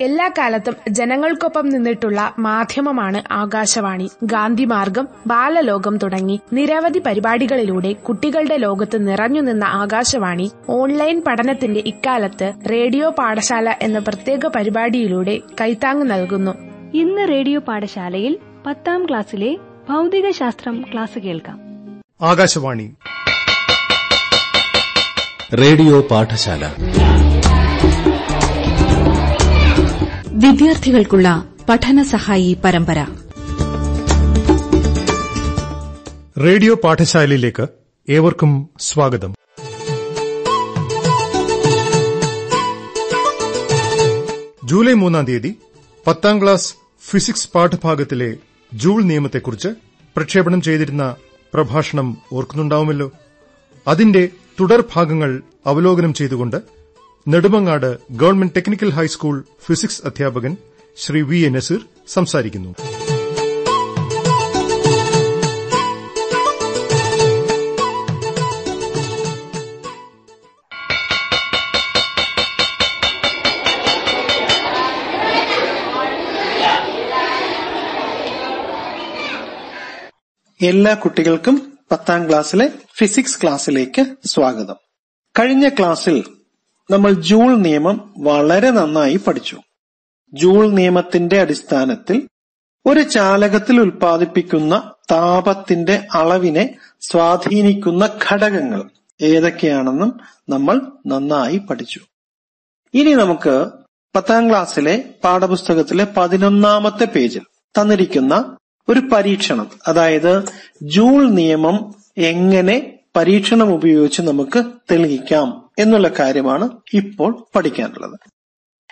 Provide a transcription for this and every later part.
എല്ലാ കാലത്തും ജനങ്ങൾക്കൊപ്പം നിന്നിട്ടുള്ള മാധ്യമമാണ് ആകാശവാണി. ഗാന്ധിമാർഗം ബാലലോകം തുടങ്ങി നിരവധി പരിപാടികളിലൂടെ കുട്ടികളുടെ ലോകത്ത് നിറഞ്ഞു നിന്ന ആകാശവാണി ഓൺലൈൻ പഠനത്തിന്റെ ഇക്കാലത്ത് റേഡിയോ പാഠശാല എന്ന പ്രത്യേക പരിപാടിയിലൂടെ കൈത്താങ് നൽകുന്നു. ഇന്ന് റേഡിയോ പാഠശാലയിൽ പത്താം ക്ലാസ്സിലെ ഭൗതികശാസ്ത്രം ക്ലാസ് കേൾക്കാം. ആകാശവാണി. റേഡിയോ പാഠശാല. വിദ്യാർത്ഥികൾക്കുള്ള പഠന സഹായി പരമ്പര. റേഡിയോ പാഠശാലയിലേക്ക് ഏവർക്കും സ്വാഗതം. ജൂലൈ മൂന്നാം തീയതി പത്താം ക്ലാസ് ഫിസിക്സ് പാഠഭാഗത്തിലെ ജൂൾ നിയമത്തെക്കുറിച്ച് പ്രക്ഷേപണം ചെയ്തിരുന്ന പ്രഭാഷണം ഓർക്കുന്നുണ്ടാവുമല്ലോ. അതിന്റെ തുടർഭാഗങ്ങൾ അവലോകനം ചെയ്തുകൊണ്ട് Nedumangad government technical high school physics അധ്യാപകൻ ശ്രീ വി എ നസീർ സംസാരിക്കുന്നു. എല്ലാ കുട്ടികൾക്കും പത്താം ക്ലാസ്സിലെ ഫിസിക്സ് ക്ലാസ്സിലേക്ക് സ്വാഗതം. കഴിഞ്ഞ ക്ലാസ്സിൽ നമ്മൾ ജൂൾ നിയമം വളരെ നന്നായി പഠിച്ചു. ജൂൾ നിയമത്തിന്റെ അടിസ്ഥാനത്തിൽ ഒരു ചാലകത്തിൽ ഉൽപ്പാദിപ്പിക്കുന്ന താപത്തിന്റെ അളവിനെ സ്വാധീനിക്കുന്ന ഘടകങ്ങൾ ഏതൊക്കെയാണെന്നും നമ്മൾ നന്നായി പഠിച്ചു. ഇനി നമുക്ക് പത്താം ക്ലാസ്സിലെ പാഠപുസ്തകത്തിലെ പതിനൊന്നാമത്തെ പേജിൽ തന്നിരിക്കുന്ന ഒരു പരീക്ഷണം അതായത് ജൂൾ നിയമം എങ്ങനെ പരീക്ഷണം ഉപയോഗിച്ച് നമുക്ക് തെളിയിക്കാം. എന്നുള്ള കാര്യമാണ് ഇപ്പോൾ പഠിക്കാനുള്ളത്.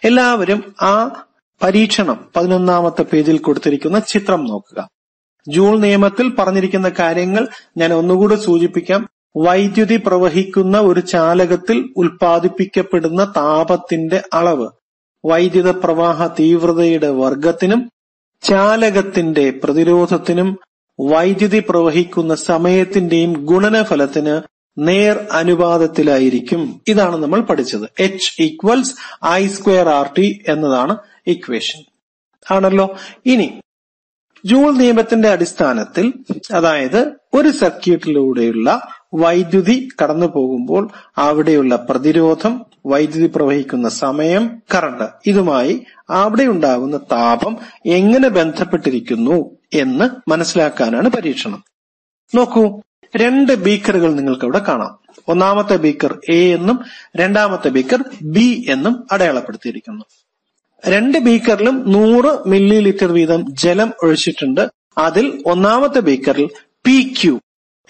എല്ലാവരും ആ പരീക്ഷണം പതിനൊന്നാമത്തെ പേജിൽ കൊടുത്തിരിക്കുന്ന ചിത്രം നോക്കുക. ജൂൾ നിയമത്തിൽ പറഞ്ഞിരിക്കുന്ന കാര്യങ്ങൾ ഞാൻ ഒന്നുകൂടെ സൂചിപ്പിക്കാം. വൈദ്യുതി പ്രവഹിക്കുന്ന ഒരു ചാലകത്തിൽ ഉൽപ്പാദിപ്പിക്കപ്പെടുന്ന താപത്തിന്റെ അളവ് വൈദ്യുത പ്രവാഹ തീവ്രതയുടെ വർഗത്തിനും ചാലകത്തിന്റെ പ്രതിരോധത്തിനും വൈദ്യുതി പ്രവഹിക്കുന്ന സമയത്തിന്റെയും ഗുണനഫലത്തിന് നേർ അനുപാതത്തിലായിരിക്കും. ഇതാണ് നമ്മൾ പഠിച്ചത്. H equals I square R T എന്നതാണ് ഇക്വേഷൻ ആണല്ലോ? ഇനി ജൂൾ നിയമത്തിന്റെ അടിസ്ഥാനത്തിൽ അതായത് ഒരു സർക്യൂട്ടിലൂടെയുള്ള വൈദ്യുതി കടന്നു പോകുമ്പോൾ അവിടെയുള്ള പ്രതിരോധം വൈദ്യുതി പ്രവഹിക്കുന്ന സമയം കറണ്ട് ഇതുമായി അവിടെ ഉണ്ടാകുന്ന താപം എങ്ങനെ ബന്ധപ്പെട്ടിരിക്കുന്നു എന്ന് മനസ്സിലാക്കാനാണ് പരീക്ഷണം. നോക്കൂ. രണ്ട് ബീക്കറുകൾ നിങ്ങൾക്ക് ഇവിടെ കാണാം. ഒന്നാമത്തെ ബീക്കർ എ എന്നും രണ്ടാമത്തെ ബീക്കർ ബി എന്നും അടയാളപ്പെടുത്തിയിരിക്കുന്നു. രണ്ട് ബീക്കറിലും നൂറ് മില്ലി ലിറ്റർ വീതം ജലം ഒഴിച്ചിട്ടുണ്ട്. അതിൽ ഒന്നാമത്തെ ബീക്കറിൽ പി ക്യു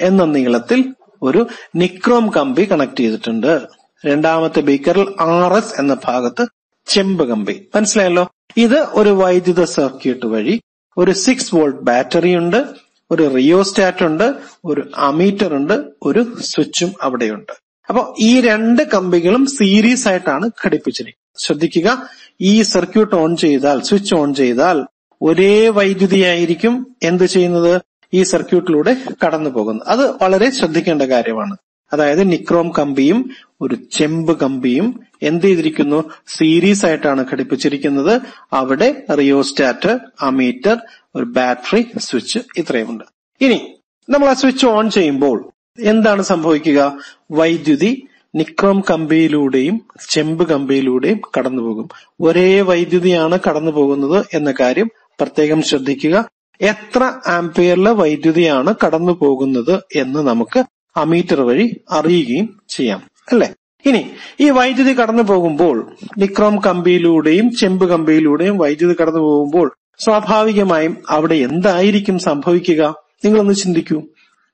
എന്ന നീളത്തിൽ ഒരു നിക്രോം കമ്പി കണക്ട് ചെയ്തിട്ടുണ്ട്. രണ്ടാമത്തെ ബീക്കറിൽ ആർ എസ് എന്ന ഭാഗത്ത് ചെമ്പ് കമ്പി. മനസ്സിലായല്ലോ? ഇത് ഒരു വൈദ്യുത സർക്യൂട്ട് വഴി ഒരു സിക്സ് വോൾട്ട് ബാറ്ററി ഉണ്ട്. ഒരു റിയോസ്റ്റാറ്റ് ഉണ്ട് ഒരു അമീറ്റർ ഉണ്ട് ഒരു സ്വിച്ചും അവിടെയുണ്ട്. അപ്പോൾ ഈ രണ്ട് കമ്പികളും സീരീസ് ആയിട്ടാണ് ഘടിപ്പിച്ചിരിക്കുന്നത്. ശ്രദ്ധിക്കുക ഈ സർക്യൂട്ട് ഓൺ ചെയ്താൽ സ്വിച്ച് ഓൺ ചെയ്താൽ ഒരേ വൈദ്യുതിയായിരിക്കും എന്ത് ചെയ്യുന്നത്? ഈ സർക്യൂട്ടിലൂടെ കടന്നു പോകുന്നത്. അത് വളരെ ശ്രദ്ധിക്കേണ്ട കാര്യമാണ്. അതായത് നിക്രോം കമ്പിയും ഒരു ചെമ്പ് കമ്പിയും എന്ത് ചെയ്തിരിക്കുന്നു? സീരീസ് ആയിട്ടാണ് ഘടിപ്പിച്ചിരിക്കുന്നത്. അവിടെ റിയോസ്റ്റാറ്റ് അമീറ്റർ ഒരു ബാറ്ററി സ്വിച്ച് ഇത്രയുമുണ്ട് ഇനി നമ്മൾ ആ സ്വിച്ച് ഓൺ ചെയ്യുമ്പോൾ എന്താണ് സംഭവിക്കുക? വൈദ്യുതി നിക്രോം കമ്പിയിലൂടെയും ചെമ്പ് കമ്പിയിലൂടെയും കടന്നുപോകും. ഒരേ വൈദ്യുതിയാണ് കടന്നു പോകുന്നത് എന്ന കാര്യം പ്രത്യേകം ശ്രദ്ധിക്കുക. എത്ര ആംപിയറിലെ വൈദ്യുതിയാണ് കടന്നു പോകുന്നത് എന്ന് നമുക്ക് അമീറ്റർ വഴി അറിയുകയും ചെയ്യാം. അല്ലെ? ഇനി ഈ വൈദ്യുതി കടന്നു പോകുമ്പോൾ നിക്രോം കമ്പിയിലൂടെയും ചെമ്പ് കമ്പിയിലൂടെയും വൈദ്യുതി കടന്നു പോകുമ്പോൾ സ്വാഭാവികമായും അവിടെ എന്തായിരിക്കും സംഭവിക്കുക? നിങ്ങളൊന്ന് ചിന്തിക്കൂ.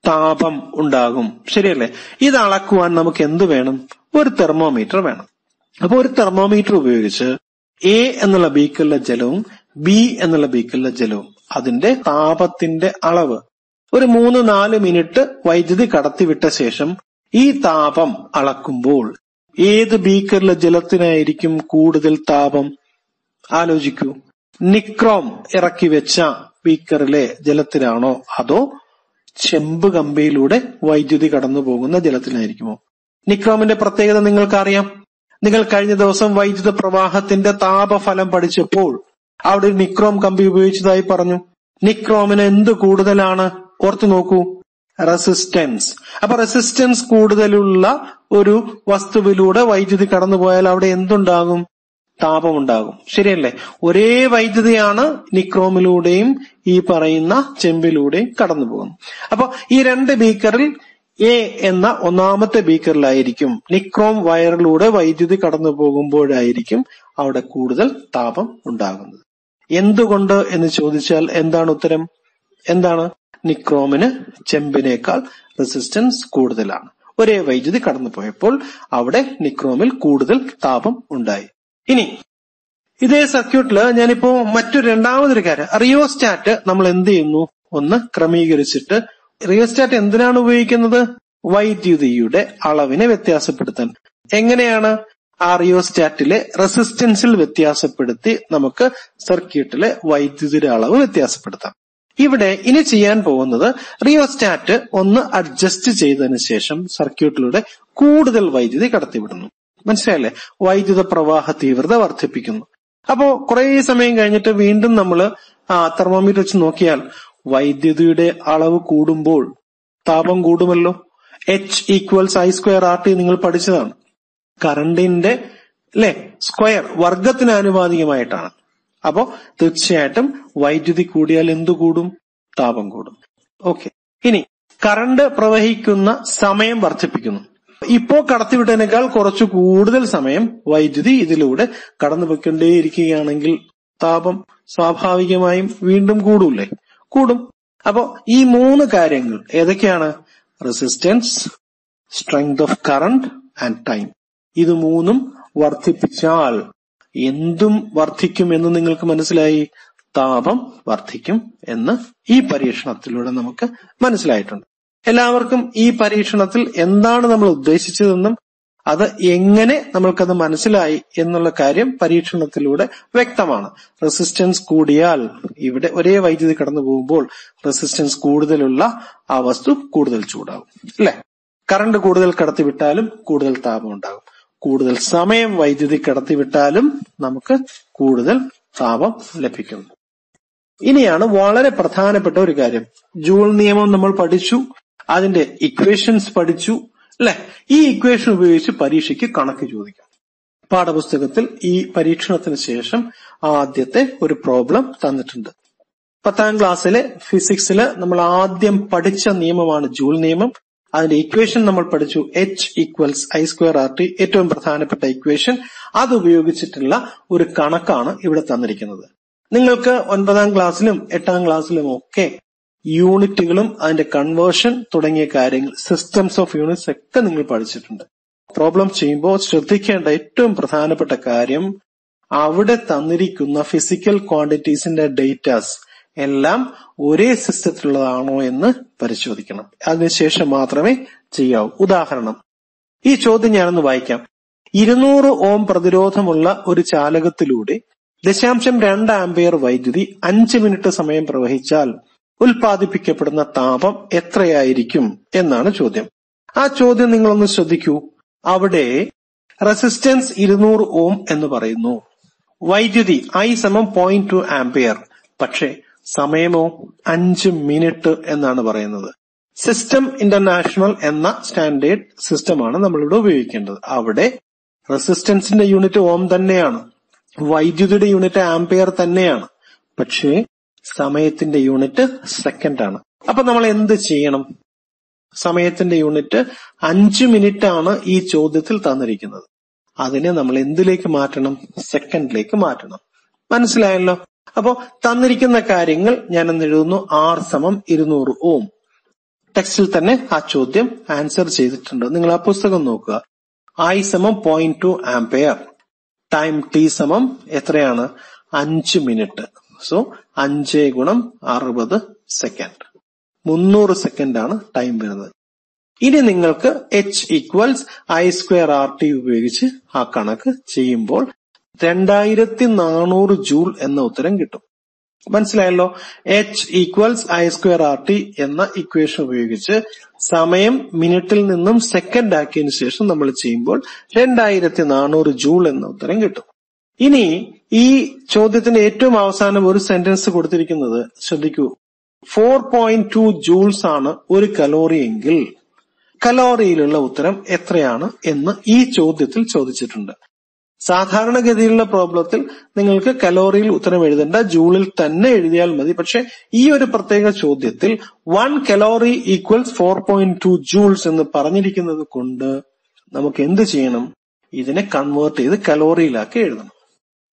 താപം ഉണ്ടാകും. ശരിയല്ലേ? ഇത് അളക്കുവാൻ നമുക്ക് എന്ത് വേണം? ഒരു തെർമോമീറ്റർ വേണം. അപ്പൊ ഒരു തെർമോമീറ്റർ ഉപയോഗിച്ച് എ എന്നുള്ള ബീക്കറിലെ ജലവും ബി എന്നുള്ള ബീക്കറിലെ ജലവും അതിന്റെ താപത്തിന്റെ അളവ്. ഒരു മൂന്ന് നാല് മിനിറ്റ് വൈദ്യുതി കടത്തിവിട്ട ശേഷം ഈ താപം അളക്കുമ്പോൾ ഏത് ബീക്കറിലെ ജലത്തിനായിരിക്കും കൂടുതൽ താപം? ആലോചിക്കൂ. നിക്രോം ഇറക്കി വെച്ച ബീക്കറിലെ ജലത്തിലാണോ? അതോ ചെമ്പ് കമ്പിയിലൂടെ വൈദ്യുതി കടന്നു പോകുന്ന ജലത്തിനായിരിക്കുമോ നിക്രോമിന്റെ പ്രത്യേകത നിങ്ങൾക്കറിയാം. നിങ്ങൾ കഴിഞ്ഞ ദിവസം വൈദ്യുത പ്രവാഹത്തിന്റെ താപഫലം പഠിച്ചപ്പോൾ അവിടെ നിക്രോം കമ്പി ഉപയോഗിച്ചതായി പറഞ്ഞു. നിക്രോമിന് എന്ത് കൂടുതലാണ്? ഓർത്തു നോക്കൂ. റെസിസ്റ്റൻസ്. അപ്പൊ റെസിസ്റ്റൻസ് കൂടുതലുള്ള ഒരു വസ്തുവിലൂടെ വൈദ്യുതി കടന്നുപോയാൽ അവിടെ എന്തുണ്ടാകും? താപമുണ്ടാകും. ശരിയല്ലേ? ഒരേ വൈദ്യുതിയാണ് നിക്രോമിലൂടെയും ഈ പറയുന്ന ചെമ്പിലൂടെയും കടന്നു പോകുന്നത് അപ്പൊ ഈ രണ്ട് ബീക്കറിൽ എ എന്ന ഒന്നാമത്തെ ബീക്കറിലായിരിക്കും നിക്രോം വയറിലൂടെ വൈദ്യുതി കടന്നു പോകുമ്പോഴായിരിക്കും അവിടെ കൂടുതൽ താപം ഉണ്ടാകുന്നത്. എന്തുകൊണ്ട് എന്ന് ചോദിച്ചാൽ എന്താണ് ഉത്തരം? എന്താണ്? നിക്രോമിന് ചെമ്പിനേക്കാൾ റെസിസ്റ്റൻസ് കൂടുതലാണ്. ഒരേ വൈദ്യുതി കടന്നു പോയപ്പോൾ അവിടെ നിക്രോമിൽ കൂടുതൽ താപം ഉണ്ടായി. ഇനി ഇതേ സർക്യൂട്ടിൽ ഞാനിപ്പോ മറ്റൊരു രണ്ടാമതൊരു കാര്യം. റിയോസ്റ്റാറ്റ് നമ്മൾ എന്ത് ചെയ്യുന്നു? ഒന്ന് ക്രമീകരിച്ചിട്ട് റിയോസ്റ്റാറ്റ് എന്തിനാണ് ഉപയോഗിക്കുന്നത്? വൈദ്യുതിയുടെ അളവിനെ വ്യത്യാസപ്പെടുത്താൻ. എങ്ങനെയാണ് ആ റിയോസ്റ്റാറ്റിലെ റെസിസ്റ്റൻസിൽ വ്യത്യാസപ്പെടുത്തി നമുക്ക് സർക്യൂട്ടിലെ വൈദ്യുതിയുടെ അളവ് വ്യത്യാസപ്പെടുത്താം. ഇവിടെ ഇനി ചെയ്യാൻ പോകുന്നത് റിയോസ്റ്റാറ്റ് ഒന്ന് അഡ്ജസ്റ്റ് ചെയ്തതിന് ശേഷം സർക്യൂട്ടിലൂടെ കൂടുതൽ വൈദ്യുതി കടത്തിവിടുന്നു. മനസ്സിലായല്ലേ? വൈദ്യുത പ്രവാഹ തീവ്രത വർദ്ധിപ്പിക്കുന്നു. അപ്പോ കുറെ സമയം കഴിഞ്ഞിട്ട് വീണ്ടും നമ്മൾ തെർമോമീറ്റർ വെച്ച് നോക്കിയാൽ വൈദ്യുതിയുടെ അളവ് കൂടുമ്പോൾ താപം കൂടുമല്ലോ. H equals I square R T നിങ്ങൾ പഠിച്ചതാണ്. കറണ്ടിന്റെ അല്ലെ സ്ക്വയർ വർഗത്തിന് ആനുപാതികമായിട്ടാണ്. അപ്പോ തീർച്ചയായിട്ടും വൈദ്യുതി കൂടിയാൽ എന്തു കൂടും? താപം കൂടും. ഓക്കെ. ഇനി കറണ്ട് പ്രവഹിക്കുന്ന സമയം വർദ്ധിപ്പിക്കുന്നു. ഇപ്പോ കടത്തിവിട്ടതിനേക്കാൾ കുറച്ചു കൂടുതൽ സമയം വൈദ്യുതി ഇതിലൂടെ കടന്നുപോയിക്കൊണ്ടേയിരിക്കുകയാണെങ്കിൽ താപം സ്വാഭാവികമായും വീണ്ടും കൂടൂല്ലേ? കൂടും. അപ്പോ ഈ മൂന്ന് കാര്യങ്ങൾ ഏതൊക്കെയാണ്? Resistance strength of current and time ഇത് മൂന്നും വർദ്ധിപ്പിച്ചാൽ എന്തും വർദ്ധിക്കും എന്ന് നിങ്ങൾക്ക് മനസ്സിലായി? താപം വർദ്ധിക്കും എന്ന് ഈ പരീക്ഷണത്തിലൂടെ നമുക്ക് മനസ്സിലായിട്ടുണ്ട്. എല്ലാവർക്കും ഈ പരീക്ഷണത്തിൽ എന്താണ് നമ്മൾ ഉദ്ദേശിച്ചതെന്നും അത് എങ്ങനെ നമ്മൾക്കത് മനസ്സിലായി എന്നുള്ള കാര്യം പരീക്ഷണത്തിലൂടെ വ്യക്തമാണ്. റെസിസ്റ്റൻസ് കൂടിയാൽ ഇവിടെ ഒരേ വൈദ്യുതി കടന്നു പോകുമ്പോൾ റെസിസ്റ്റൻസ് കൂടുതലുള്ള ആ വസ്തു കൂടുതൽ ചൂടാകും അല്ലെ? കറണ്ട് കൂടുതൽ കടത്തിവിട്ടാലും കൂടുതൽ താപം ഉണ്ടാകും. കൂടുതൽ സമയം വൈദ്യുതി കടത്തിവിട്ടാലും നമുക്ക് കൂടുതൽ താപം ലഭിക്കുന്നു. ഇനിയാണ് വളരെ പ്രധാനപ്പെട്ട ഒരു കാര്യം. ജൂൾ നിയമം നമ്മൾ പഠിച്ചു. അതിന്റെ ഇക്വേഷൻസ് പഠിച്ചു അല്ലെ? ഈ ഇക്വേഷൻ ഉപയോഗിച്ച് പരീക്ഷയ്ക്ക് കണക്ക് ചോദിക്കാം. പാഠപുസ്തകത്തിൽ ഈ പരീക്ഷണത്തിന് ശേഷം ആദ്യത്തെ ഒരു പ്രോബ്ലം തന്നിട്ടുണ്ട്. പത്താം ക്ലാസ്സിലെ ഫിസിക്സിൽ നമ്മൾ ആദ്യം പഠിച്ച നിയമമാണ് ജൂൾ നിയമം. അതിന്റെ ഇക്വേഷൻ നമ്മൾ പഠിച്ചു H equals I square R T ഏറ്റവും പ്രധാനപ്പെട്ട ഇക്വേഷൻ അത് ഉപയോഗിച്ചിട്ടുള്ള ഒരു കണക്കാണ് ഇവിടെ തന്നിരിക്കുന്നത്. നിങ്ങൾക്ക് ഒൻപതാം ക്ലാസ്സിലും എട്ടാം ക്ലാസ്സിലും ഒക്കെ യൂണിറ്റുകളും അതിന്റെ കൺവേർഷൻ തുടങ്ങിയ കാര്യങ്ങൾ സിസ്റ്റംസ് ഓഫ് യൂണിറ്റ്സ് ഒക്കെ നിങ്ങൾ പഠിച്ചിട്ടുണ്ട്. പ്രോബ്ലം ചെയ്യുമ്പോൾ ശ്രദ്ധിക്കേണ്ട ഏറ്റവും പ്രധാനപ്പെട്ട കാര്യം അവിടെ തന്നിരിക്കുന്ന ഫിസിക്കൽ ക്വാണ്ടിറ്റീസിന്റെ ഡേറ്റാസ് എല്ലാം ഒരേ സിസ്റ്റത്തിലുള്ളതാണോ എന്ന് പരിശോധിക്കണം. അതിനുശേഷം മാത്രമേ ചെയ്യാവൂ. ഉദാഹരണം ഈ ചോദ്യം ഞാനൊന്ന് വായിക്കാം. ഇരുന്നൂറ് ഓം പ്രതിരോധമുള്ള ഒരു ചാലകത്തിലൂടെ ദശാംശം രണ്ട് ആംപയർ വൈദ്യുതി അഞ്ച് മിനിറ്റ് സമയം പ്രവഹിച്ചാൽ ഉൽപാദിപ്പിക്കപ്പെടുന്ന താപം എത്രയായിരിക്കും എന്നാണ് ചോദ്യം. ആ ചോദ്യം നിങ്ങളൊന്ന് ശ്രദ്ധിക്കൂ. അവിടെ റെസിസ്റ്റൻസ് ഇരുന്നൂറ് ഓം എന്ന് പറയുന്നു. വൈദ്യുതി ഐ സമം പോയിന്റ് ടു ആംപിയർ. പക്ഷേ സമയമോ അഞ്ച് മിനിറ്റ് എന്നാണ് പറയുന്നത്. സിസ്റ്റം ഇന്റർനാഷണൽ എന്ന സ്റ്റാൻഡേർഡ് സിസ്റ്റമാണ് നമ്മളിവിടെ ഉപയോഗിക്കേണ്ടത്. അവിടെ റെസിസ്റ്റൻസിന്റെ യൂണിറ്റ് ഓം തന്നെയാണ്. വൈദ്യുതിയുടെ യൂണിറ്റ് ആംപിയർ തന്നെയാണ്. പക്ഷേ സമയത്തിന്റെ യൂണിറ്റ് സെക്കൻഡ് ആണ്. അപ്പൊ നമ്മൾ എന്ത് ചെയ്യണം? സമയത്തിന്റെ യൂണിറ്റ് അഞ്ചു മിനിറ്റ് ആണ് ഈ ചോദ്യത്തിൽ തന്നിരിക്കുന്നത്. അതിനെ നമ്മൾ എന്തിലേക്ക് മാറ്റണം? സെക്കൻഡിലേക്ക് മാറ്റണം. മനസ്സിലായല്ലോ? അപ്പോ തന്നിരിക്കുന്ന കാര്യങ്ങൾ ഞാൻ എന്ന് എഴുതുന്നു? ആർ സമം ഇരുന്നൂറ് ഓം. ടെക്സ്റ്റിൽ തന്നെ ആ ചോദ്യം ആൻസർ ചെയ്തിട്ടുണ്ട്. നിങ്ങൾ ആ പുസ്തകം നോക്കുക. ഐ സമം point two ampere time T സമം എത്രയാണ്? അഞ്ച് മിനിറ്റ് സോ അഞ്ച് ഗുണം അറുപത് സെക്കൻഡ്. മുന്നൂറ് സെക്കൻഡ് ആണ് ടൈം വരുന്നത്. ഇനി നിങ്ങൾക്ക് H equals I square R T ഉപയോഗിച്ച് ആ കണക്ക് ചെയ്യുമ്പോൾ രണ്ടായിരത്തി നാനൂറ് ജൂൾ എന്ന ഉത്തരം കിട്ടും. മനസ്സിലായല്ലോ? H equals I square R T എന്ന ഇക്വേഷൻ ഉപയോഗിച്ച് സമയം മിനിറ്റിൽ നിന്നും സെക്കൻഡ് ആക്കിയതിനു ശേഷം നമ്മൾ ചെയ്യുമ്പോൾ രണ്ടായിരത്തി നാനൂറ് ജൂൾ എന്ന ഉത്തരം കിട്ടും. ഇനി ഈ ചോദ്യത്തിന് ഏറ്റവും അവസാനം ഒരു സെന്റൻസ് കൊടുത്തിരിക്കുന്നത് ശ്രദ്ധിക്കൂ. ഫോർ പോയിന്റ് ടു ജൂൾസ് ആണ് ഒരു കലോറി എങ്കിൽ കലോറിയിലുള്ള ഉത്തരം എത്രയാണ് എന്ന് ഈ ചോദ്യത്തിൽ ചോദിച്ചിട്ടുണ്ട്. സാധാരണഗതിയിലുള്ള പ്രോബ്ലത്തിൽ നിങ്ങൾക്ക് കലോറിയിൽ ഉത്തരം എഴുതേണ്ട ജൂളിൽ തന്നെ എഴുതിയാൽ മതി. പക്ഷെ ഈ ഒരു പ്രത്യേക ചോദ്യത്തിൽ one calorie equals four point two joules എന്ന് പറഞ്ഞിരിക്കുന്നത് കൊണ്ട് നമുക്ക് എന്ത് ചെയ്യണം? ഇതിനെ കൺവേർട്ട് ചെയ്ത് കലോറിയിലാക്കി എഴുതണം.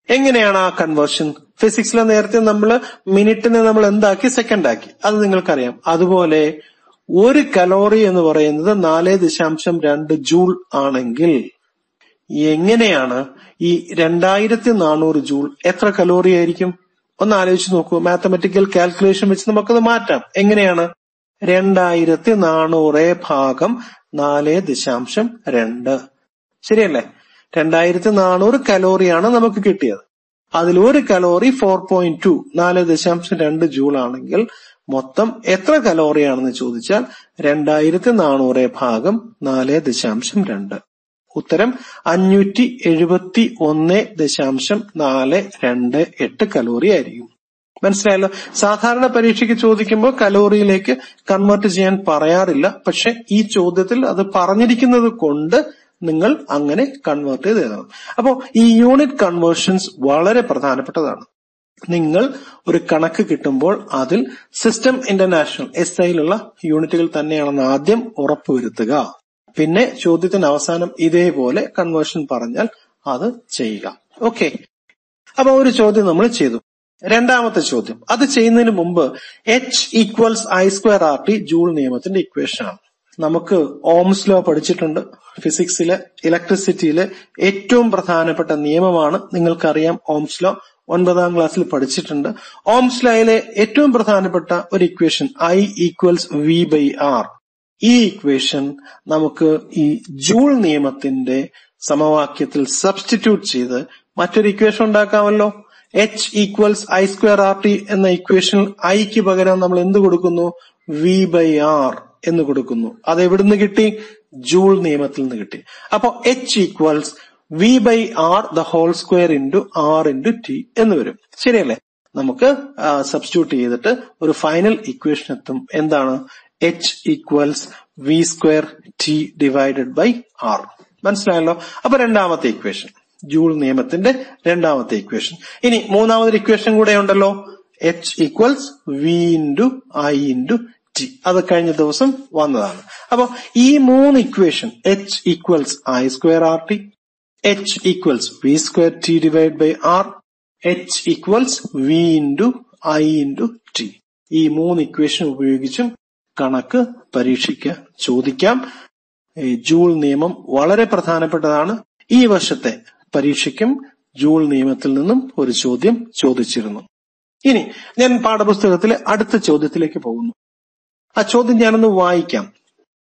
എങ്ങനെയാണ് ആ കൺവേർഷൻ ഫിസിക്സിലെ നേരത്തെ നമ്മൾ മിനിറ്റിനെ നമ്മൾ എന്താക്കി? സെക്കൻഡ് ആക്കി. അത് നിങ്ങൾക്കറിയാം. അതുപോലെ ഒരു കലോറി എന്ന് പറയുന്നത് നാല് ദശാംശം രണ്ട് ജൂൾ ആണെങ്കിൽ എങ്ങനെയാണ് ഈ രണ്ടായിരത്തി നാനൂറ് ജൂൾ എത്ര കലോറി ആയിരിക്കും? ഒന്ന് ആലോചിച്ച് നോക്കൂ. മാത്തമെറ്റിക്കൽ കാൽക്കുലേഷൻ വെച്ച് നമുക്കത് മാറ്റാം. എങ്ങനെയാണ്? രണ്ടായിരത്തി നാനൂറ് ഭാഗം നാല് ദശാംശം രണ്ട്. ശരിയല്ലേ? രണ്ടായിരത്തി നാനൂറ് കലോറിയാണ് നമുക്ക് കിട്ടിയത്. അതിൽ ഒരു കലോറി ഫോർ പോയിന്റ് ടു നാല് ദശാംശം രണ്ട് ജൂൾ ആണെങ്കിൽ മൊത്തം എത്ര കലോറിയാണെന്ന് ചോദിച്ചാൽ രണ്ടായിരത്തി നാനൂറ് ഭാഗം നാല് ദശാംശം രണ്ട്. ഉത്തരം അഞ്ഞൂറ്റി എഴുപത്തി ഒന്ന് ദശാംശം നാല് രണ്ട് എട്ട് കലോറി ആയിരിക്കും. മനസ്സിലായല്ലോ? സാധാരണ പരീക്ഷയ്ക്ക് ചോദിക്കുമ്പോൾ കലോറിയിലേക്ക് കൺവേർട്ട് ചെയ്യാൻ പറയാറില്ല. പക്ഷെ ഈ ചോദ്യത്തിൽ അത് പറഞ്ഞിരിക്കുന്നത് കൊണ്ട് നിങ്ങൾ അങ്ങനെ കൺവേർട്ട് ചെയ്ത് എഴുതണം. അപ്പോ ഈ യൂണിറ്റ് കൺവേർഷൻസ് വളരെ പ്രധാനപ്പെട്ടതാണ്. നിങ്ങൾ ഒരു കണക്ക് കിട്ടുമ്പോൾ അതിൽ സിസ്റ്റം ഇന്റർനാഷണൽ എസ് ഐയിലുള്ള യൂണിറ്റുകൾ തന്നെയാണെന്ന് ആദ്യം ഉറപ്പുവരുത്തുക. പിന്നെ ചോദ്യത്തിന് അവസാനം ഇതേപോലെ കൺവേർഷൻ പറഞ്ഞാൽ അത് ചെയ്യുക. ഓക്കെ അപ്പൊ ഒരു ചോദ്യം നമ്മൾ ചെയ്തു. രണ്ടാമത്തെ ചോദ്യം. അത് ചെയ്യുന്നതിന് മുമ്പ് H equals I square R T Joule നിയമത്തിന്റെ ഇക്വേഷൻ ആണ്. നമുക്ക് ഓംസ് ലോ പഠിച്ചിട്ടുണ്ട്. ഫിസിക്സിലെ ഇലക്ട്രിസിറ്റിയിലെ ഏറ്റവും പ്രധാനപ്പെട്ട നിയമമാണ് നിങ്ങൾക്കറിയാം ഓംസ് ലോ. ഒൻപതാം ക്ലാസ്സിൽ പഠിച്ചിട്ടുണ്ട്. ഓംസ് ലോയിലെ ഏറ്റവും പ്രധാനപ്പെട്ട ഒരു equation I equals V by R ഈ ഇക്വേഷൻ നമുക്ക് ഈ ജൂൾ നിയമത്തിന്റെ സമവാക്യത്തിൽ സബ്സ്റ്റിറ്റ്യൂട്ട് ചെയ്ത് മറ്റൊരു equation ഉണ്ടാക്കാമല്ലോ. H equals I square R T എന്ന ഇക്വേഷനിൽ ഐക്ക് പകരം നമ്മൾ എന്ത് കൊടുക്കുന്നു? വി ബൈ ആർ എന്ന് കൊടുക്കുന്നു. അത് എവിടുന്ന് കിട്ടി? ജൂൾ നിയമത്തിൽ നിന്ന് കിട്ടി. അപ്പോ H equals V by R the whole square into R into T എന്ന് വരും. ശരിയല്ലേ? നമുക്ക് സബ്സ്റ്റിറ്റ്യൂട്ട് ചെയ്തിട്ട് ഒരു ഫൈനൽ ഇക്വേഷൻ എത്തും. എന്താണ്? H equals V square T divided by R മനസ്സിലായല്ലോ? അപ്പൊ രണ്ടാമത്തെ ഇക്വേഷൻ ജൂൾ നിയമത്തിന്റെ രണ്ടാമത്തെ ഇക്വേഷൻ ഇനി മൂന്നാമത്തെ ഇക്വേഷൻ കൂടെ ഉണ്ടല്ലോ. H equals V into I into T അത് കഴിഞ്ഞ ദിവസം വന്നതാണ്. അപ്പോൾ ഈ മൂന്ന് equation H equals I square R T H equals V square T divide by R H equals V into I into T ഈ മൂന്ന് ഇക്വേഷൻ ഉപയോഗിച്ചും കണക്ക് പരീക്ഷയ്ക്ക് ചോദിക്കാം. ജൂൾ നിയമം വളരെ പ്രധാനപ്പെട്ടതാണ്. ഈ വർഷത്തെ പരീക്ഷയ്ക്കും ജൂൾ നിയമത്തിൽ നിന്നും ഒരു ചോദ്യം ചോദിച്ചിരുന്നു. ഇനി ഞാൻ പാഠപുസ്തകത്തിലെ അടുത്ത ചോദ്യത്തിലേക്ക് പോകുന്നു. ആ ചോദ്യം ഞാനൊന്ന് വായിക്കാം.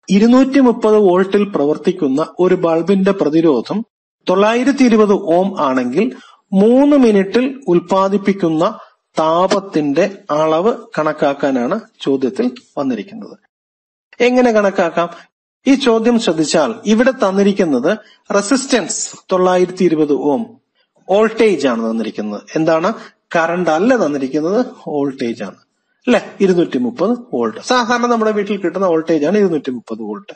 ഇരുന്നൂറ്റി മുപ്പത് വോൾട്ടിൽ പ്രവർത്തിക്കുന്ന ഒരു ബൾബിന്റെ പ്രതിരോധം തൊള്ളായിരത്തി ഇരുപത് ഓം ആണെങ്കിൽ മൂന്ന് മിനിറ്റിൽ ഉൽപ്പാദിപ്പിക്കുന്ന താപത്തിന്റെ അളവ് കണക്കാക്കാനാണ് ചോദ്യത്തിൽ വന്നിരിക്കുന്നത്. എങ്ങനെ കണക്കാക്കാം? ഈ ചോദ്യം ശ്രദ്ധിച്ചാൽ ഇവിടെ തന്നിരിക്കുന്നത് റെസിസ്റ്റൻസ് തൊള്ളായിരത്തി ഇരുപത് ഓം വോൾട്ടേജ് ആണ് തന്നിരിക്കുന്നത്. എന്താണ്? കറണ്ട് അല്ല തന്നിരിക്കുന്നത് വോൾട്ടേജ് ആണ്. അല്ലെ? ഇരുന്നൂറ്റി മുപ്പത് വോൾട്ട്. സാധാരണ നമ്മുടെ വീട്ടിൽ കിട്ടുന്ന വോൾട്ടേജ് ആണ് ഇരുന്നൂറ്റി മുപ്പത് വോൾട്ട്.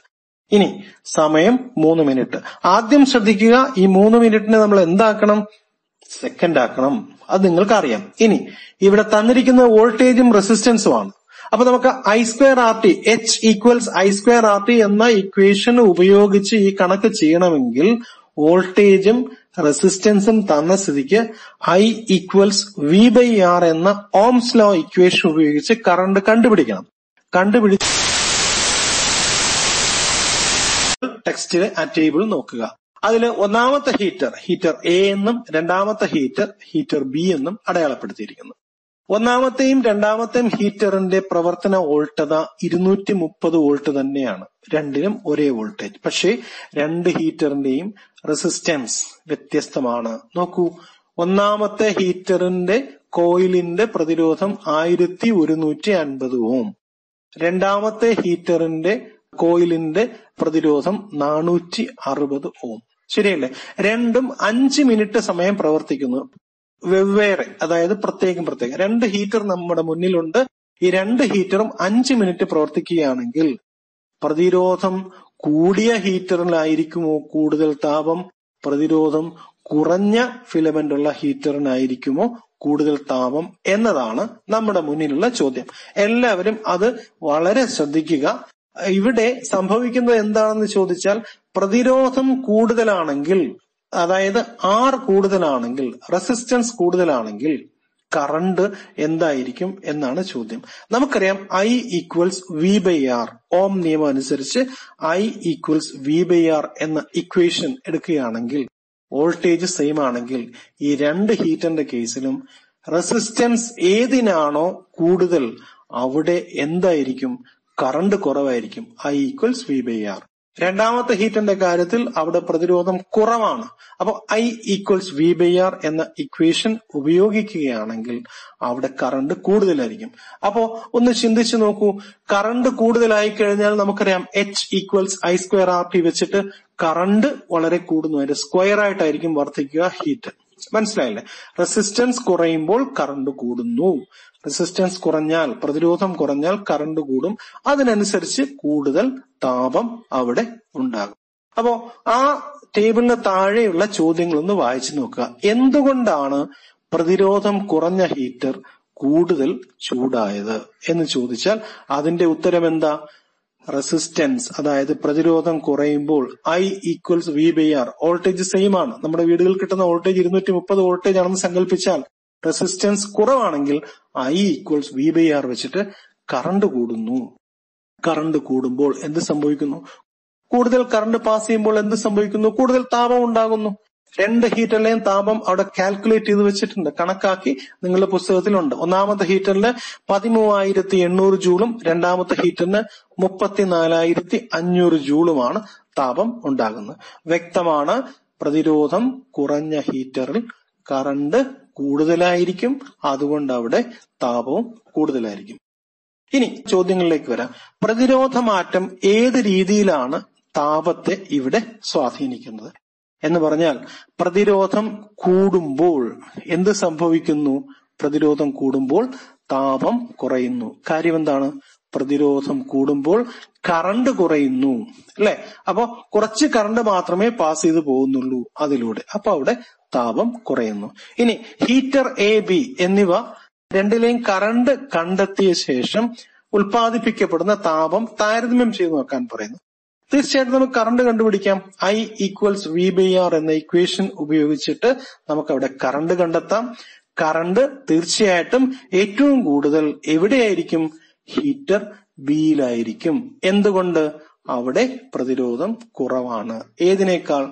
ഇനി സമയം മൂന്ന് മിനിറ്റ്. ആദ്യം ശ്രദ്ധിക്കുക ഈ മൂന്ന് മിനിറ്റിനെ നമ്മൾ എന്താക്കണം? സെക്കൻഡ് ആക്കണം. അത് നിങ്ങൾക്ക് അറിയാം ഇനി ഇവിടെ തന്നിരിക്കുന്ന വോൾട്ടേജും റെസിസ്റ്റൻസും ആണ്. അപ്പൊ നമുക്ക് I square R T H equals I square R T എന്ന ഇക്വേഷൻ ഉപയോഗിച്ച് ഈ കണക്ക് ചെയ്യണമെങ്കിൽ വോൾട്ടേജും റെസിസ്റ്റൻസും തന്ന സ്ഥിതിക്ക് I equals V by R എന്ന ഓംസ് ലോ ഇക്വേഷൻ ഉപയോഗിച്ച് കറണ്ട് കണ്ടുപിടിക്കണം. കണ്ടുപിടിച്ച് ടെക്സ്റ്റിലെ ആ ടേബിൾ നോക്കുക. അതിൽ ഒന്നാമത്തെ ഹീറ്റർ ഹീറ്റർ എ എന്നും രണ്ടാമത്തെ ഹീറ്റർ ഹീറ്റർ ബി എന്നും അടയാളപ്പെടുത്തിയിരിക്കുന്നു. ഒന്നാമത്തെയും രണ്ടാമത്തെയും ഹീറ്ററിന്റെ പ്രവർത്തന വോൾട്ടത ഇരുന്നൂറ്റി മുപ്പത് വോൾട്ട് തന്നെയാണ്. രണ്ടിനും ഒരേ വോൾട്ടേജ്. പക്ഷേ രണ്ട് ഹീറ്ററിന്റെയും റെസിസ്റ്റൻസ് വ്യത്യസ്തമാണ്. നോക്കൂ ഒന്നാമത്തെ ഹീറ്ററിന്റെ കോയിലിന്റെ പ്രതിരോധം ആയിരത്തി ഒരുന്നൂറ്റി അൻപത് ഓം. രണ്ടാമത്തെ ഹീറ്ററിന്റെ കോയിലിന്റെ പ്രതിരോധം നാനൂറ്റി അറുപത് ഓം. ശരിയല്ലേ? രണ്ടും അഞ്ച് മിനിറ്റ് സമയം പ്രവർത്തിക്കുന്നു. വെവ്വേറെ അതായത് പ്രത്യേകം പ്രത്യേകം. രണ്ട് ഹീറ്റർ നമ്മുടെ മുന്നിലുണ്ട്. ഈ രണ്ട് ഹീറ്ററും അഞ്ച് മിനിറ്റ് പ്രവർത്തിക്കുകയാണെങ്കിൽ പ്രതിരോധം കൂടിയ ഹീറ്ററിലായിരിക്കുമോ കൂടുതൽ താപം? പ്രതിരോധം കുറഞ്ഞ ഫിലമെന്റ് ഉള്ള ഹീറ്ററിനായിരിക്കുമോ കൂടുതൽ താപം എന്നതാണ് നമ്മുടെ മുന്നിലുള്ള ചോദ്യം. എല്ലാവരും അത് വളരെ ശ്രദ്ധിക്കുക. ഇവിടെ സംഭവിക്കുന്നത് എന്താണെന്ന് ചോദിച്ചാൽ പ്രതിരോധം കൂടുതലാണെങ്കിൽ അതായത് ആർ കൂടുതലാണെങ്കിൽ റെസിസ്റ്റൻസ് കൂടുതലാണെങ്കിൽ കറണ്ട് എന്തായിരിക്കും എന്നാണ് ചോദ്യം. നമുക്കറിയാം I equals V by R Ohm നിയമം അനുസരിച്ച് I equals V by R എന്ന ഇക്വേഷൻ എടുക്കുകയാണെങ്കിൽ വോൾട്ടേജ് സെയിം ആണെങ്കിൽ ഈ രണ്ട് ഹീറ്ററിന്റെ കേസിലും റെസിസ്റ്റൻസ് ഏതിനാണോ കൂടുതൽ അവിടെ എന്തായിരിക്കും? കറണ്ട് കുറവായിരിക്കും. I equals V by R രണ്ടാമത്തെ ഹീറ്റിന്റെ കാര്യത്തിൽ അവിടെ പ്രതിരോധം കുറവാണ്. അപ്പോൾ I equals V by R എന്ന ഇക്വേഷൻ ഉപയോഗിക്കുകയാണെങ്കിൽ അവിടെ കറണ്ട് കൂടുതലായിരിക്കും. അപ്പോ ഒന്ന് ചിന്തിച്ചു നോക്കൂ. കറണ്ട് കൂടുതലായി കഴിഞ്ഞാൽ നമുക്കറിയാം H equals I square R T വെച്ചിട്ട് കറണ്ട് വളരെ കൂടുന്നു. അതിന്റെ സ്ക്വയർ ആയിട്ടായിരിക്കും വർദ്ധിക്കുക ഹീറ്റ് മനസ്സിലായില്ലേ? റെസിസ്റ്റൻസ് കുറയുമ്പോൾ കറണ്ട് കൂടുന്നു. റെസിസ്റ്റൻസ് കുറഞ്ഞാൽ പ്രതിരോധം കുറഞ്ഞാൽ കറണ്ട് കൂടും. അതിനനുസരിച്ച് കൂടുതൽ താപം അവിടെ ഉണ്ടാകും. അപ്പോ ആ ടേബിളിന് താഴെയുള്ള ചോദ്യങ്ങളൊന്ന് വായിച്ചു നോക്കുക. എന്തുകൊണ്ടാണ് പ്രതിരോധം കുറഞ്ഞ ഹീറ്റർ കൂടുതൽ ചൂടായത്? എന്ന് ചോദിച്ചാൽ അതിന്റെ ഉത്തരം എന്താ? റെസിസ്റ്റൻസ് അതായത് പ്രതിരോധം കുറയുമ്പോൾ I equals V by R voltage same ആണ്. നമ്മുടെ വീടുകളിൽ കിട്ടുന്ന വോൾട്ടേജ് ഇരുന്നൂറ്റി മുപ്പത് വോൾട്ടേജ് ആണെന്ന് സങ്കല്പിച്ചാൽ റെസിസ്റ്റൻസ് കുറവാണെങ്കിൽ I equals V by R വെച്ചിട്ട് കറണ്ട് കൂടുന്നു. കറണ്ട് കൂടുമ്പോൾ എന്ത് സംഭവിക്കുന്നു? കൂടുതൽ കറണ്ട് പാസ് ചെയ്യുമ്പോൾ എന്ത് സംഭവിക്കുന്നു? കൂടുതൽ താപം ഉണ്ടാകുന്നു. രണ്ട് ഹീറ്ററിലെയും താപം അവിടെ കാൽക്കുലേറ്റ് ചെയ്ത് വെച്ചിട്ടുണ്ട്. കണക്കാക്കി നിങ്ങളുടെ പുസ്തകത്തിലുണ്ട്. ഒന്നാമത്തെ ഹീറ്ററിന് പതിമൂവായിരത്തി എണ്ണൂറ് ജൂളും രണ്ടാമത്തെ ഹീറ്ററിന് മുപ്പത്തിനാലായിരത്തി അഞ്ഞൂറ് ജൂളുമാണ് താപം ഉണ്ടാകുന്നത്. വ്യക്തമാണ് പ്രതിരോധം കുറഞ്ഞ ഹീറ്ററിൽ കറണ്ട് കൂടുതലായിരിക്കും. അതുകൊണ്ട് അവിടെ താപവും കൂടുതലായിരിക്കും. ഇനി ചോദ്യങ്ങളിലേക്ക് വരാം. പ്രതിരോധ മാറ്റം ഏത് രീതിയിലാണ് താപത്തെ ഇവിടെ സ്വാധീനിക്കുന്നത്? എന്ന് പറഞ്ഞാൽ പ്രതിരോധം കൂടുമ്പോൾ എന്ത് സംഭവിക്കുന്നു? പ്രതിരോധം കൂടുമ്പോൾ താപം കുറയുന്നു. കാര്യം എന്താണ്? പ്രതിരോധം കൂടുമ്പോൾ കറണ്ട് കുറയുന്നു. അല്ലെ? അപ്പൊ കുറച്ച് കറണ്ട് മാത്രമേ പാസ് ചെയ്തു പോകുന്നുള്ളൂ അതിലൂടെ. അപ്പൊ അവിടെ താപം കുറയുന്നു. ഇനി ഹീറ്റർ എ ബി എന്നിവ രണ്ടിലെയും കറണ്ട് കണ്ടെത്തിയ ശേഷം ഉൽപ്പാദിപ്പിക്കപ്പെടുന്ന താപം താരതമ്യം ചെയ്ത് നോക്കാൻ പറയുന്നു. തീർച്ചയായിട്ടും നമുക്ക് കറണ്ട് കണ്ടുപിടിക്കാം. I equals V by R എന്ന ഇക്വേഷൻ ഉപയോഗിച്ചിട്ട് നമുക്ക് അവിടെ കറണ്ട് കണ്ടെത്താം. കറണ്ട് തീർച്ചയായിട്ടും ഏറ്റവും കൂടുതൽ എവിടെയായിരിക്കും? ഹീറ്റർ ബിയിലായിരിക്കും. എന്തുകൊണ്ട്? അവിടെ പ്രതിരോധം കുറവാണ്. ഏതിനേക്കാൾ?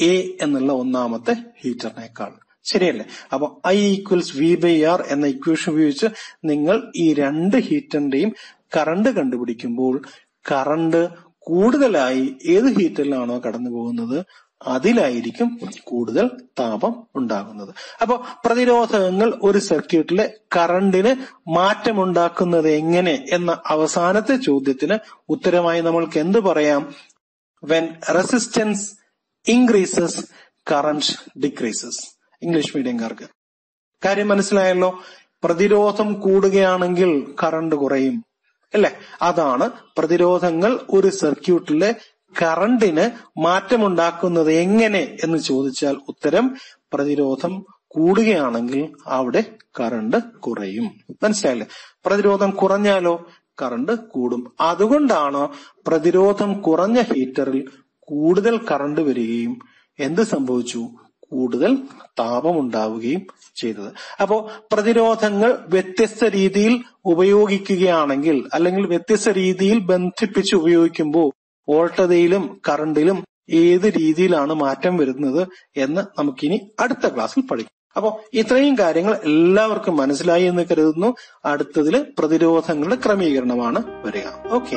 എ എന്നുള്ള ഒന്നാമത്തെ ഹീറ്ററിനേക്കാൾ. ശരിയല്ലേ? അപ്പൊ I equals V by R എന്ന ഇക്വേഷൻ ഉപയോഗിച്ച് നിങ്ങൾ ഈ രണ്ട് ഹീറ്ററിന്റെയും കറണ്ട് കണ്ടുപിടിക്കുമ്പോൾ കറണ്ട് കൂടുതലായി ഏത് ഹീറ്ററിലാണോ കടന്നു പോകുന്നത് അതിലായിരിക്കും കൂടുതൽ താപം ഉണ്ടാകുന്നത്. അപ്പൊ പ്രതിരോധങ്ങൾ ഒരു സർക്യൂട്ടിലെ കറണ്ടിന് മാറ്റമുണ്ടാക്കുന്നത് എങ്ങനെ എന്ന അവസാനത്തെ ചോദ്യത്തിന് ഉത്തരമായി നമ്മൾക്ക് എന്ത് പറയാം? When resistance increases current decreases English മീഡിയംകാർക്ക് കാര്യം മനസ്സിലായല്ലോ? പ്രതിരോധം കൂടുകയാണെങ്കിൽ കറണ്ട് കുറയും. അല്ലെ? അതാണ് പ്രതിരോധങ്ങൾ ഒരു സർക്യൂട്ടിലെ കറണ്ടിന് മാറ്റമുണ്ടാക്കുന്നത് എങ്ങനെ എന്ന് ചോദിച്ചാൽ ഉത്തരം പ്രതിരോധം കൂടുകയാണെങ്കിൽ അവിടെ കറണ്ട് കുറയും. മനസ്സിലായില്ലേ? പ്രതിരോധം കുറഞ്ഞാലോ കറണ്ട് കൂടും. അതുകൊണ്ടാണ് പ്രതിരോധം കുറഞ്ഞ ഹീറ്ററിൽ കൂടുതൽ കറണ്ട് വരികയും എന്ത് സംഭവിച്ചു? കൂടുതൽ താപമുണ്ടാവുകയും ചെയ്തത്. അപ്പോ പ്രതിരോധങ്ങൾ വ്യത്യസ്ത രീതിയിൽ ഉപയോഗിക്കുകയാണെങ്കിൽ അല്ലെങ്കിൽ വ്യത്യസ്ത രീതിയിൽ ബന്ധിപ്പിച്ച് ഉപയോഗിക്കുമ്പോൾ വോൾട്ടതയിലും കറണ്ടിലും ഏത് രീതിയിലാണ് മാറ്റം വരുന്നത് എന്ന് നമുക്കിനി അടുത്ത ക്ലാസ്സിൽ പഠിക്കാം. അപ്പോ ഇത്രയും കാര്യങ്ങൾ എല്ലാവർക്കും മനസ്സിലായി എന്ന് കരുതുന്നു. അടുത്തതിൽ പ്രതിരോധങ്ങളുടെ ക്രമീകരണമാണ് വരിക. ഓക്കെ.